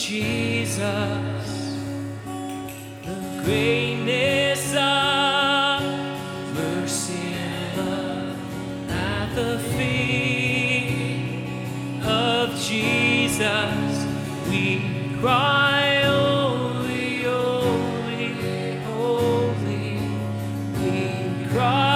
Jesus, the greatness of mercy and love at the feet of Jesus, we cry, Holy, holy, holy, we cry.